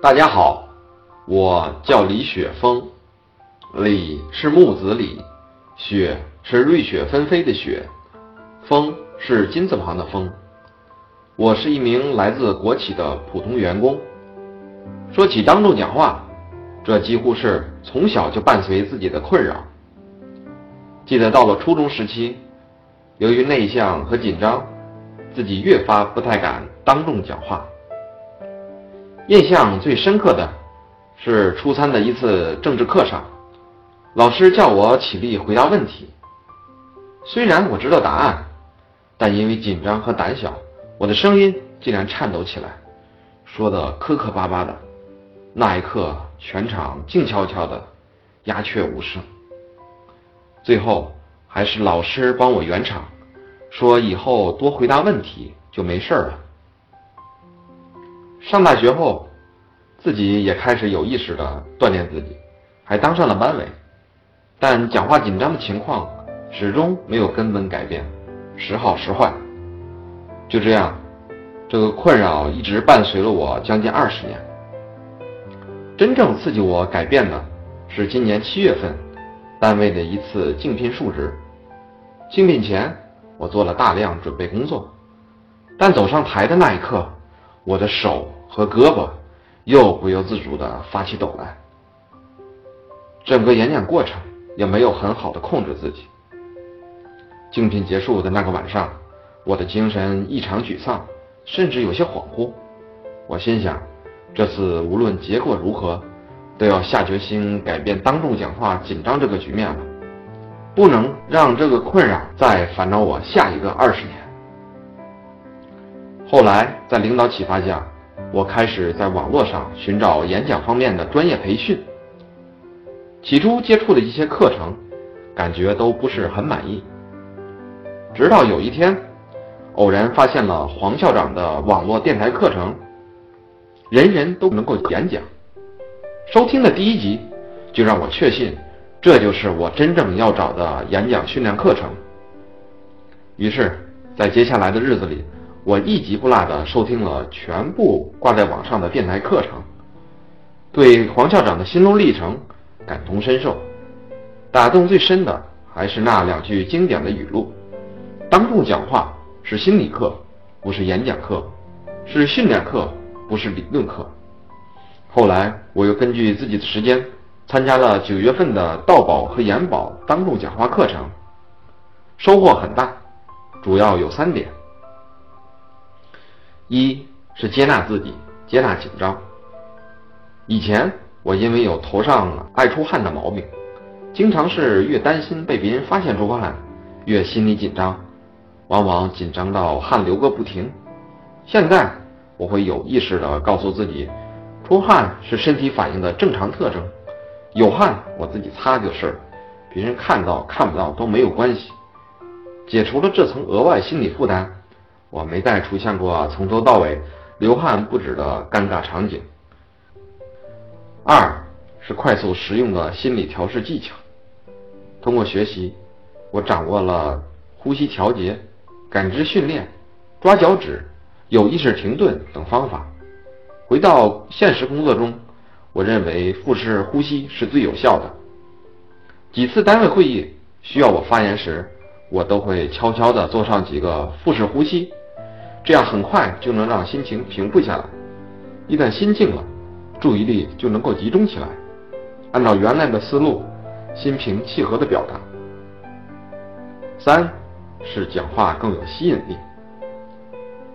大家好，我叫李雪峰，李是木子李，雪是瑞雪纷飞的雪，峰是金字旁的峰。我是一名来自国企的普通员工。说起当众讲话，这几乎是从小就伴随自己的困扰。记得到了初中时期，由于内向和紧张，自己越发不太敢当众讲话。印象最深刻的是初三的一次政治课上，老师叫我起立回答问题。虽然我知道答案，但因为紧张和胆小，我的声音竟然颤抖起来，说的磕磕巴巴的。那一刻，全场静悄悄的，鸦雀无声。最后，还是老师帮我圆场，说以后多回答问题就没事了。上大学后，自己也开始有意识的锻炼自己，还当上了班委，但讲话紧张的情况始终没有根本改变，时好时坏。就这样，这个困扰一直伴随了我将近二十年。真正刺激我改变的，是今年七月份，单位的一次竞聘述职。竞聘前，我做了大量准备工作，但走上台的那一刻，我的手和胳膊又不由自主地发起抖来。整个演讲过程也没有很好的控制自己。竞聘结束的那个晚上，我的精神异常沮丧，甚至有些恍惚。我心想，这次无论结果如何，都要下决心改变当众讲话紧张这个局面了，不能让这个困扰再烦恼我下一个二十年。后来，在领导启发下，我开始在网络上寻找演讲方面的专业培训。起初接触的一些课程，感觉都不是很满意。直到有一天，偶然发现了黄校长的网络电台课程，人人都能够演讲。收听的第一集，就让我确信，这就是我真正要找的演讲训练课程。于是，在接下来的日子里，我一集不落地收听了全部挂在网上的电台课程，对黄校长的心路历程感同身受。打动最深的还是那两句经典的语录：“当众讲话是心理课，不是演讲课；是训练课，不是理论课。”后来，我又根据自己的时间，参加了九月份的道宝和研宝当众讲话课程，收获很大，主要有三点。一是接纳自己，接纳紧张。以前我因为有头上爱出汗的毛病，经常是越担心被别人发现出汗，越心里紧张，往往紧张到汗流个不停。现在我会有意识地告诉自己，出汗是身体反应的正常特征，有汗我自己擦就是，别人看到看不到都没有关系。解除了这层额外心理负担。我没再出现过从头到尾流汗不止的尴尬场景。二是快速实用的心理调试技巧。通过学习，我掌握了呼吸调节、感知训练、抓脚趾、有意识停顿等方法。回到现实工作中，我认为腹式呼吸是最有效的。几次单位会议需要我发言时，我都会悄悄地做上几个腹式呼吸。这样很快就能让心情平复下来。一旦心静了，注意力就能够集中起来，按照原来的思路，心平气和的表达。三，是讲话更有吸引力。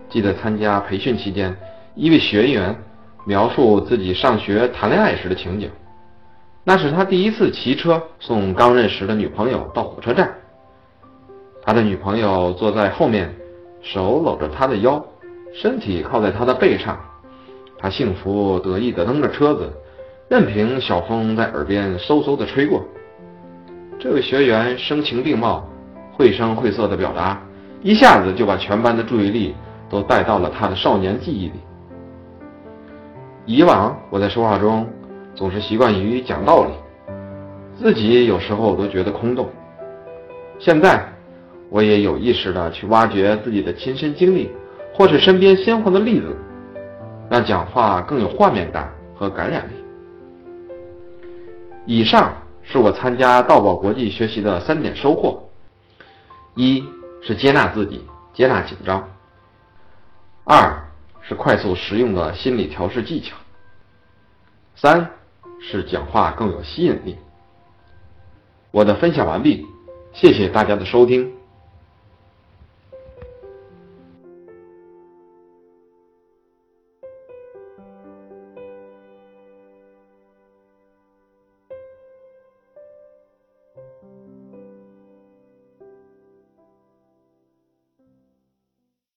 记得参加培训期间，一位学员描述自己上学谈恋爱时的情景。那是他第一次骑车送刚认识的女朋友到火车站，他的女朋友坐在后面。手搂着他的腰，身体靠在他的背上，他幸福得意地蹬着车子，任凭小风在耳边嗖嗖地吹过。这位学员声情并茂，绘声绘色的表达，一下子就把全班的注意力都带到了他的少年记忆里。以往我在说话中总是习惯于讲道理，自己有时候都觉得空洞，现在。我也有意识的去挖掘自己的亲身经历，或是身边鲜活的例子，让讲话更有画面感和感染力。以上是我参加道宝国际学习的三点收获：一是接纳自己，接纳紧张；二是快速实用的心理调试技巧；三是讲话更有吸引力。我的分享完毕，谢谢大家的收听。